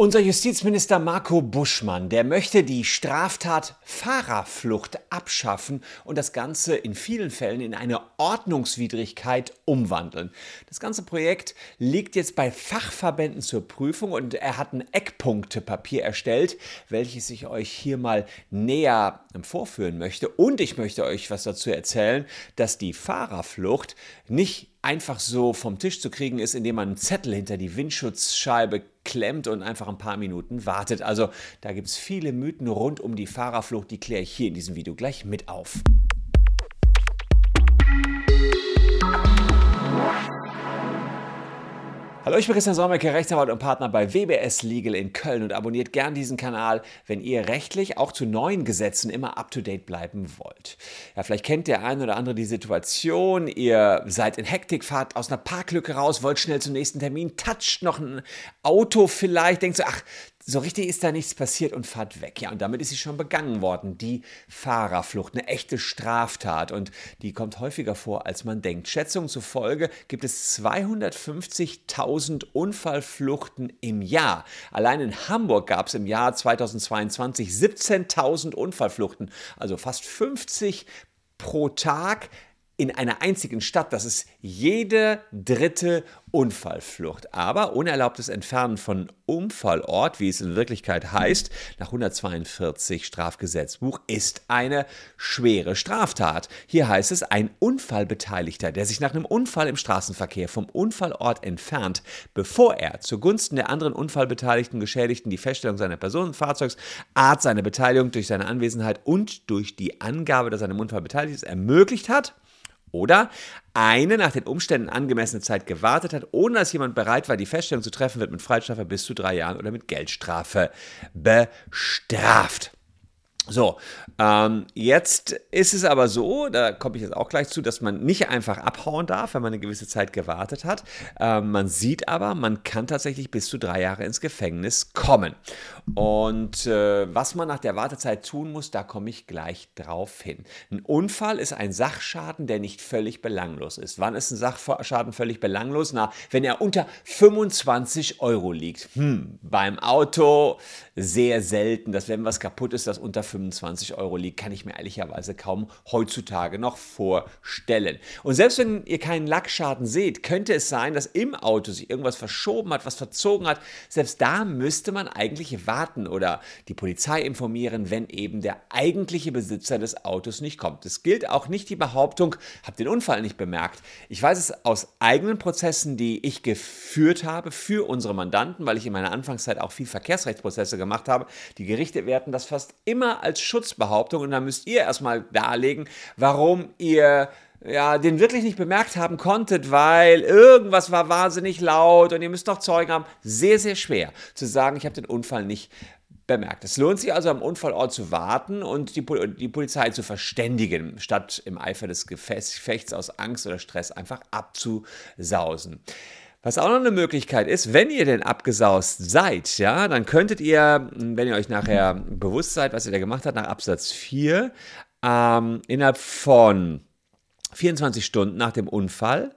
Unser Justizminister Marco Buschmann, der möchte die Straftat Fahrerflucht abschaffen und das Ganze in vielen Fällen in eine Ordnungswidrigkeit umwandeln. Das ganze Projekt liegt jetzt bei Fachverbänden zur Prüfung und er hat ein Eckpunktepapier erstellt, welches ich euch hier mal näher vorführen möchte. Und ich möchte euch was dazu erzählen, dass die Fahrerflucht nicht einfach so vom Tisch zu kriegen ist, indem man einen Zettel hinter die Windschutzscheibe klemmt und einfach ein paar Minuten wartet. Also da gibt es viele Mythen rund um die Fahrerflucht, die kläre ich hier in diesem Video gleich mit auf. Hallo, ich bin Christian Solmecke, Rechtsanwalt und Partner bei WBS Legal in Köln und abonniert gern diesen Kanal, wenn ihr rechtlich auch zu neuen Gesetzen immer up-to-date bleiben wollt. Ja, vielleicht kennt der ein oder andere die Situation, ihr seid in Hektik, fahrt aus einer Parklücke raus, wollt schnell zum nächsten Termin, toucht noch ein Auto vielleicht, denkt so, ach, so richtig ist da nichts passiert und fahrt weg. Ja, und damit ist sie schon begangen worden, die Fahrerflucht, eine echte Straftat. Und die kommt häufiger vor, als man denkt. Schätzungen zufolge gibt es 250.000 Unfallfluchten im Jahr. Allein in Hamburg gab es im Jahr 2022 17.000 Unfallfluchten, also fast 50 pro Tag in einer einzigen Stadt. Das ist jede dritte Unfallflucht. Aber unerlaubtes Entfernen von Unfallort, wie es in Wirklichkeit heißt, nach 142 Strafgesetzbuch, ist eine schwere Straftat. Hier heißt es, ein Unfallbeteiligter, der sich nach einem Unfall im Straßenverkehr vom Unfallort entfernt, bevor er zugunsten der anderen Unfallbeteiligten Geschädigten die Feststellung seiner Personenfahrzeugs, Art seiner Beteiligung durch seine Anwesenheit und durch die Angabe, dass er einem Unfall beteiligt ist, ermöglicht hat, oder eine nach den Umständen angemessene Zeit gewartet hat, ohne dass jemand bereit war, die Feststellung zu treffen, wird mit Freiheitsstrafe bis zu drei Jahren oder mit Geldstrafe bestraft. So, ähm, jetzt ist es aber so, da komme ich jetzt auch gleich zu, dass man nicht einfach abhauen darf, wenn man eine gewisse Zeit gewartet hat. Ähm, man sieht aber, man kann tatsächlich bis zu drei Jahre ins Gefängnis kommen. Und äh, was man nach der Wartezeit tun muss, da komme ich gleich drauf hin. Ein Unfall ist ein Sachschaden, der nicht völlig belanglos ist. Wann ist ein Sachschaden völlig belanglos? Na, wenn er unter 25 Euro liegt. Hm, beim Auto sehr selten, dass wenn was kaputt ist, das unter 25 Euro liegt, kann ich mir ehrlicherweise kaum heutzutage noch vorstellen. Und selbst wenn ihr keinen Lackschaden seht, könnte es sein, dass im Auto sich irgendwas verschoben hat, was verzogen hat. Selbst da müsste man eigentlich warten oder die Polizei informieren, wenn eben der eigentliche Besitzer des Autos nicht kommt. Es gilt auch nicht die Behauptung, habt den Unfall nicht bemerkt. Ich weiß es aus eigenen Prozessen, die ich geführt habe für unsere Mandanten, weil ich in meiner Anfangszeit auch viel Verkehrsrechtsprozesse gemacht habe. Die Gerichte werten das fast immer als Schutzbehauptung und dann müsst ihr erstmal darlegen, warum ihr ja, den wirklich nicht bemerkt haben konntet, weil irgendwas war wahnsinnig laut und ihr müsst noch Zeugen haben. Sehr, sehr schwer zu sagen, ich habe den Unfall nicht bemerkt. Es lohnt sich also am Unfallort zu warten und die, die, Polizei zu verständigen, statt im Eifer des Gefechts aus Angst oder Stress einfach abzusausen. Was auch noch eine Möglichkeit ist, wenn ihr denn abgesaust seid, ja, dann könntet ihr, wenn ihr euch nachher bewusst seid, was ihr da gemacht habt, nach Absatz 4, ähm, innerhalb von 24 Stunden nach dem Unfall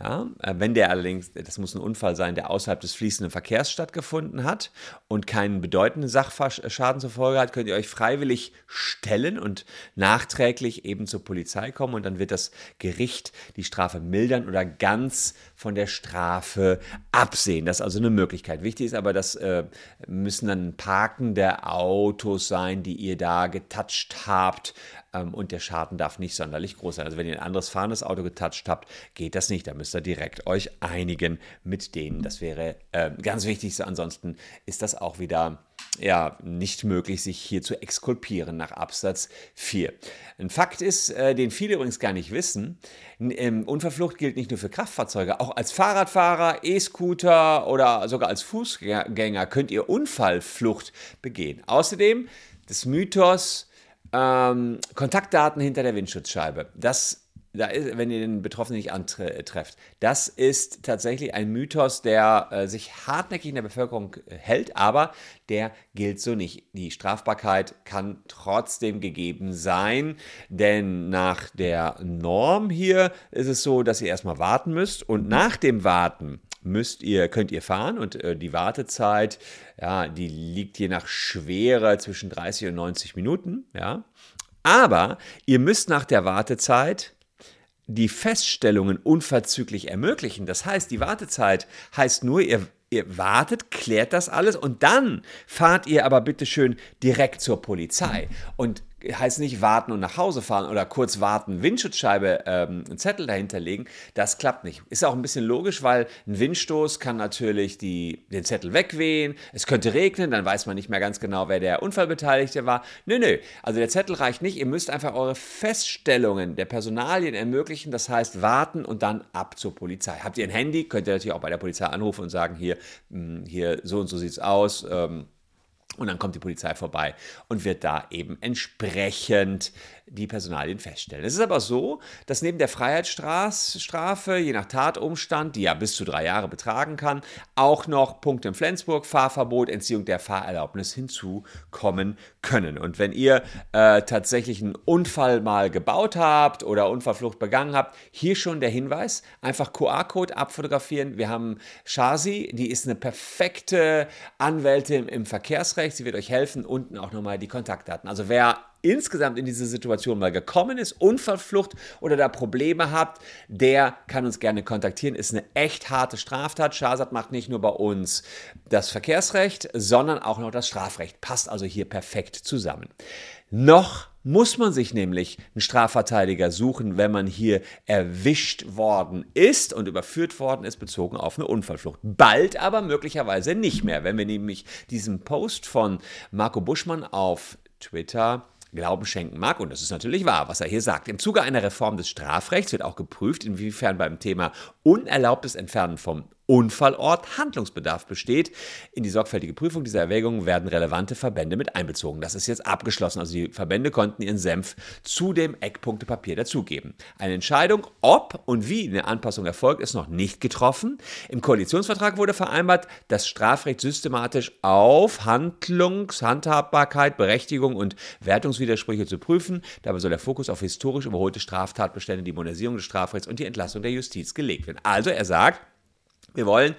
ja, äh, wenn der allerdings, das muss ein Unfall sein, der außerhalb des fließenden Verkehrs stattgefunden hat und keinen bedeutenden Sachschaden zur Folge hat, könnt ihr euch freiwillig stellen und nachträglich eben zur Polizei kommen und dann wird das Gericht die Strafe mildern oder ganz von der Strafe absehen. Das ist also eine Möglichkeit. Wichtig ist aber, das äh, müssen dann parkende Autos sein, die ihr da getatscht habt und der Schaden darf nicht sonderlich groß sein. Also wenn ihr ein anderes fahrendes Auto getatscht habt, geht das nicht. Da müsst ihr direkt euch einigen mit denen. Das wäre äh, ganz wichtig. Ansonsten ist das auch wieder ja, nicht möglich, sich hier zu exkulpieren nach Absatz 4. Ein Fakt ist, äh, den viele übrigens gar nicht wissen, ähm, Unverflucht gilt nicht nur für Kraftfahrzeuge, auch als Fahrradfahrer, E-Scooter oder sogar als Fußgänger könnt ihr Unfallflucht begehen. Außerdem des Mythos, ähm, Kontaktdaten hinter der Windschutzscheibe. Das da ist, wenn ihr den Betroffenen nicht antrefft. Das ist tatsächlich ein Mythos, der äh, sich hartnäckig in der Bevölkerung äh, hält, aber der gilt so nicht. Die Strafbarkeit kann trotzdem gegeben sein, denn nach der Norm hier ist es so, dass ihr erstmal warten müsst und nach dem Warten müsst ihr, könnt ihr fahren und äh, die Wartezeit, ja, die liegt je nach Schwere zwischen 30 und 90 Minuten, ja. Aber ihr müsst nach der Wartezeit die Feststellungen unverzüglich ermöglichen. Das heißt, die Wartezeit heißt nur, ihr, ihr wartet, klärt das alles und dann fahrt ihr aber bitte schön direkt zur Polizei. Und heißt nicht warten und nach Hause fahren oder kurz warten, Windschutzscheibe ähm, einen Zettel dahinter legen. Das klappt nicht. Ist auch ein bisschen logisch, weil ein Windstoß kann natürlich die, den Zettel wegwehen. Es könnte regnen, dann weiß man nicht mehr ganz genau, wer der Unfallbeteiligte war. Nö, nö. Also der Zettel reicht nicht. Ihr müsst einfach eure Feststellungen der Personalien ermöglichen. Das heißt, warten und dann ab zur Polizei. Habt ihr ein Handy, könnt ihr natürlich auch bei der Polizei anrufen und sagen, hier, hm, hier so und so sieht es aus. Ähm, und dann kommt die Polizei vorbei und wird da eben entsprechend die Personalien feststellen. Es ist aber so, dass neben der Freiheitsstrafe, je nach Tatumstand, die ja bis zu drei Jahre betragen kann, auch noch Punkte in Flensburg, Fahrverbot, Entziehung der Fahrerlaubnis hinzukommen können. Und wenn ihr äh, tatsächlich einen Unfall mal gebaut habt oder Unfallflucht begangen habt, hier schon der Hinweis, einfach QR-Code abfotografieren. Wir haben Shasi, die ist eine perfekte Anwältin im Verkehrsrecht. Sie wird euch helfen. Unten auch nochmal die Kontaktdaten. Also wer insgesamt in diese Situation mal gekommen ist, Unfallflucht oder da Probleme habt, der kann uns gerne kontaktieren. Ist eine echt harte Straftat. Shazad macht nicht nur bei uns das Verkehrsrecht, sondern auch noch das Strafrecht. Passt also hier perfekt zusammen. Noch muss man sich nämlich einen Strafverteidiger suchen, wenn man hier erwischt worden ist und überführt worden ist, bezogen auf eine Unfallflucht. Bald aber möglicherweise nicht mehr, wenn wir nämlich diesen Post von Marco Buschmann auf Twitter Glauben schenken mag. Und das ist natürlich wahr, was er hier sagt. Im Zuge einer Reform des Strafrechts wird auch geprüft, inwiefern beim Thema unerlaubtes Entfernen vom Unfallort Handlungsbedarf besteht. In die sorgfältige Prüfung dieser Erwägungen werden relevante Verbände mit einbezogen. Das ist jetzt abgeschlossen. Also die Verbände konnten ihren Senf zu dem Eckpunktepapier dazugeben. Eine Entscheidung, ob und wie eine Anpassung erfolgt, ist noch nicht getroffen. Im Koalitionsvertrag wurde vereinbart, das Strafrecht systematisch auf Handlungs-, Handhabbarkeit, Berechtigung und Wertungswidersprüche zu prüfen. Dabei soll der Fokus auf historisch überholte Straftatbestände, die Modernisierung des Strafrechts und die Entlastung der Justiz gelegt werden. Also er sagt, wir wollen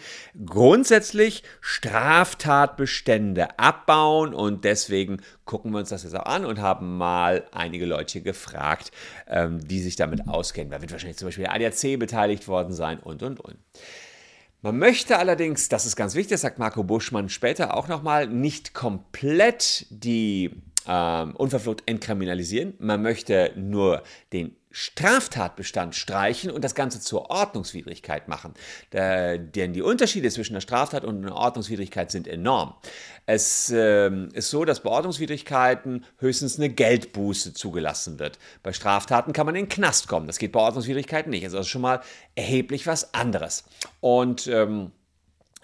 grundsätzlich Straftatbestände abbauen und deswegen gucken wir uns das jetzt auch an und haben mal einige Leute gefragt, ähm, die sich damit auskennen. Da wird wahrscheinlich zum Beispiel der ADAC beteiligt worden sein und, und, und. Man möchte allerdings, das ist ganz wichtig, das sagt Marco Buschmann später auch nochmal, nicht komplett die ähm, Unverflucht entkriminalisieren. Man möchte nur den Straftatbestand streichen und das Ganze zur Ordnungswidrigkeit machen. Da, denn die Unterschiede zwischen der Straftat und einer Ordnungswidrigkeit sind enorm. Es äh, ist so, dass bei Ordnungswidrigkeiten höchstens eine Geldbuße zugelassen wird. Bei Straftaten kann man in den Knast kommen. Das geht bei Ordnungswidrigkeiten nicht. Also das ist schon mal erheblich was anderes. Und ähm,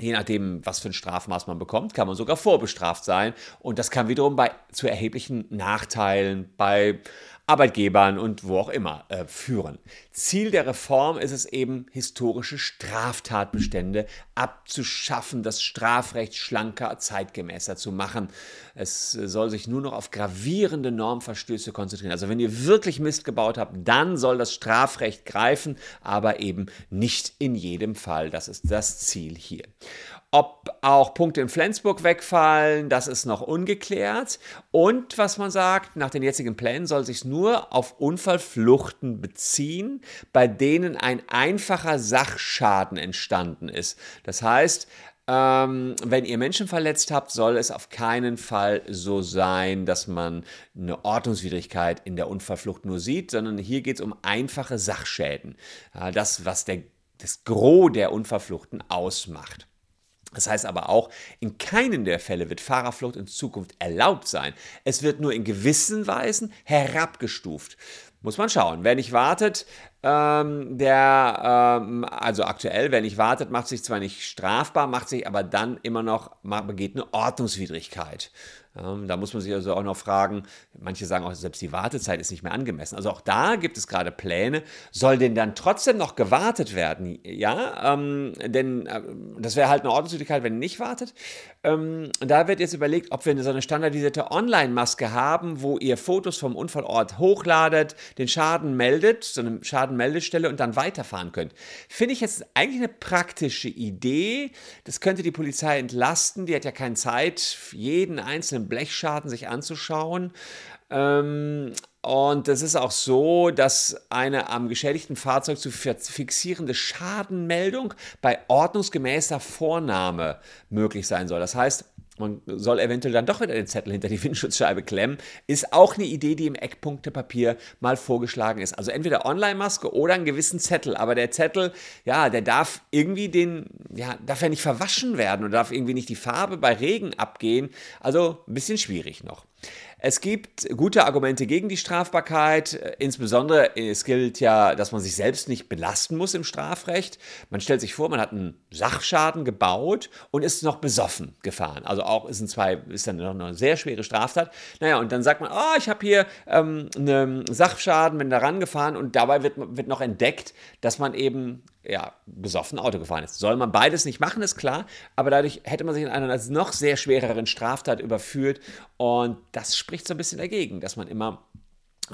Je nachdem, was für ein Strafmaß man bekommt, kann man sogar vorbestraft sein. Und das kann wiederum bei, zu erheblichen Nachteilen bei Arbeitgebern und wo auch immer äh, führen. Ziel der Reform ist es eben, historische Straftatbestände abzuschaffen, das Strafrecht schlanker, zeitgemäßer zu machen. Es soll sich nur noch auf gravierende Normverstöße konzentrieren. Also wenn ihr wirklich Mist gebaut habt, dann soll das Strafrecht greifen, aber eben nicht in jedem Fall. Das ist das Ziel hier. Ob auch Punkte in Flensburg wegfallen, das ist noch ungeklärt. Und was man sagt, nach den jetzigen Plänen soll sich nur auf Unfallfluchten beziehen, bei denen ein einfacher Sachschaden entstanden ist. Das heißt, ähm, wenn ihr Menschen verletzt habt, soll es auf keinen Fall so sein, dass man eine Ordnungswidrigkeit in der Unfallflucht nur sieht, sondern hier geht es um einfache Sachschäden. das, was der, das Gros der Unfallfluchten ausmacht. Das heißt aber auch, in keinem der Fälle wird Fahrerflucht in Zukunft erlaubt sein. Es wird nur in gewissen Weisen herabgestuft. Muss man schauen. Wer nicht wartet, ähm, der, ähm, also aktuell, wer nicht wartet, macht sich zwar nicht strafbar, macht sich aber dann immer noch, begeht eine Ordnungswidrigkeit. Ähm, da muss man sich also auch noch fragen, manche sagen auch, selbst die Wartezeit ist nicht mehr angemessen. Also auch da gibt es gerade Pläne. Soll denn dann trotzdem noch gewartet werden? Ja, ähm, denn äh, das wäre halt eine Ordnungswidrigkeit, wenn ihr nicht wartet. Ähm, da wird jetzt überlegt, ob wir so eine standardisierte Online-Maske haben, wo ihr Fotos vom Unfallort hochladet, den Schaden meldet, so eine Schadenmeldestelle und dann weiterfahren könnt. Finde ich jetzt eigentlich eine praktische Idee. Das könnte die Polizei entlasten. Die hat ja keine Zeit, jeden einzelnen Blechschaden sich anzuschauen. Ähm, und es ist auch so, dass eine am geschädigten Fahrzeug zu fixierende Schadenmeldung bei ordnungsgemäßer Vornahme möglich sein soll. Das heißt, man soll eventuell dann doch wieder den Zettel hinter die Windschutzscheibe klemmen, ist auch eine Idee, die im Eckpunktepapier mal vorgeschlagen ist. Also entweder Online-Maske oder einen gewissen Zettel. Aber der Zettel, ja, der darf irgendwie den, ja, darf ja nicht verwaschen werden und darf irgendwie nicht die Farbe bei Regen abgehen. Also ein bisschen schwierig noch. Es gibt gute Argumente gegen die Strafbarkeit. Insbesondere, es gilt ja, dass man sich selbst nicht belasten muss im Strafrecht. Man stellt sich vor, man hat einen Sachschaden gebaut und ist noch besoffen gefahren. Also auch ist, ein zwei, ist dann noch eine sehr schwere Straftat. Naja, und dann sagt man, oh, ich habe hier ähm, einen Sachschaden, bin da rangefahren und dabei wird, wird noch entdeckt, dass man eben ja, besoffen Auto gefahren ist. Soll man beides nicht machen, ist klar, aber dadurch hätte man sich in einer noch sehr schwereren Straftat überführt und das spricht so ein bisschen dagegen, dass man immer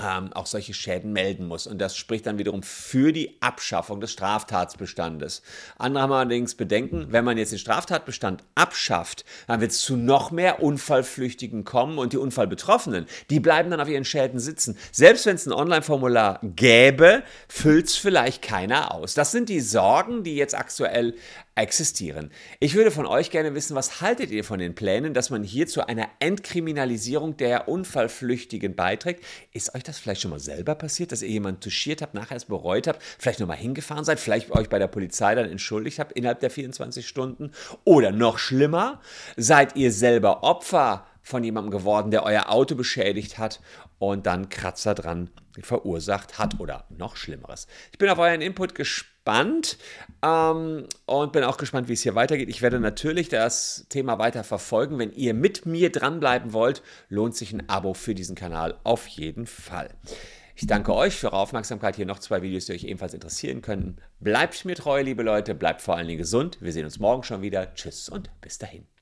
ähm, auch solche Schäden melden muss. Und das spricht dann wiederum für die Abschaffung des Straftatsbestandes. Andere haben allerdings Bedenken, wenn man jetzt den Straftatbestand abschafft, dann wird es zu noch mehr Unfallflüchtigen kommen und die Unfallbetroffenen, die bleiben dann auf ihren Schäden sitzen. Selbst wenn es ein Online-Formular gäbe, füllt es vielleicht keiner aus. Das sind die Sorgen, die jetzt aktuell existieren. Ich würde von euch gerne wissen, was haltet ihr von den Plänen, dass man hier zu einer Entkriminalisierung der Unfallflüchtigen beiträgt? Ist euch das vielleicht schon mal selber passiert, dass ihr jemanden touchiert habt, nachher es bereut habt, vielleicht nochmal hingefahren seid, vielleicht euch bei der Polizei dann entschuldigt habt innerhalb der 24 Stunden? Oder noch schlimmer, seid ihr selber Opfer von jemandem geworden, der euer Auto beschädigt hat und dann Kratzer dran verursacht hat oder noch Schlimmeres. Ich bin auf euren Input gespannt ähm, und bin auch gespannt, wie es hier weitergeht. Ich werde natürlich das Thema weiter verfolgen. Wenn ihr mit mir dranbleiben wollt, lohnt sich ein Abo für diesen Kanal auf jeden Fall. Ich danke euch für eure Aufmerksamkeit. Hier noch zwei Videos, die euch ebenfalls interessieren könnten. Bleibt mir treu, liebe Leute. Bleibt vor allen Dingen gesund. Wir sehen uns morgen schon wieder. Tschüss und bis dahin.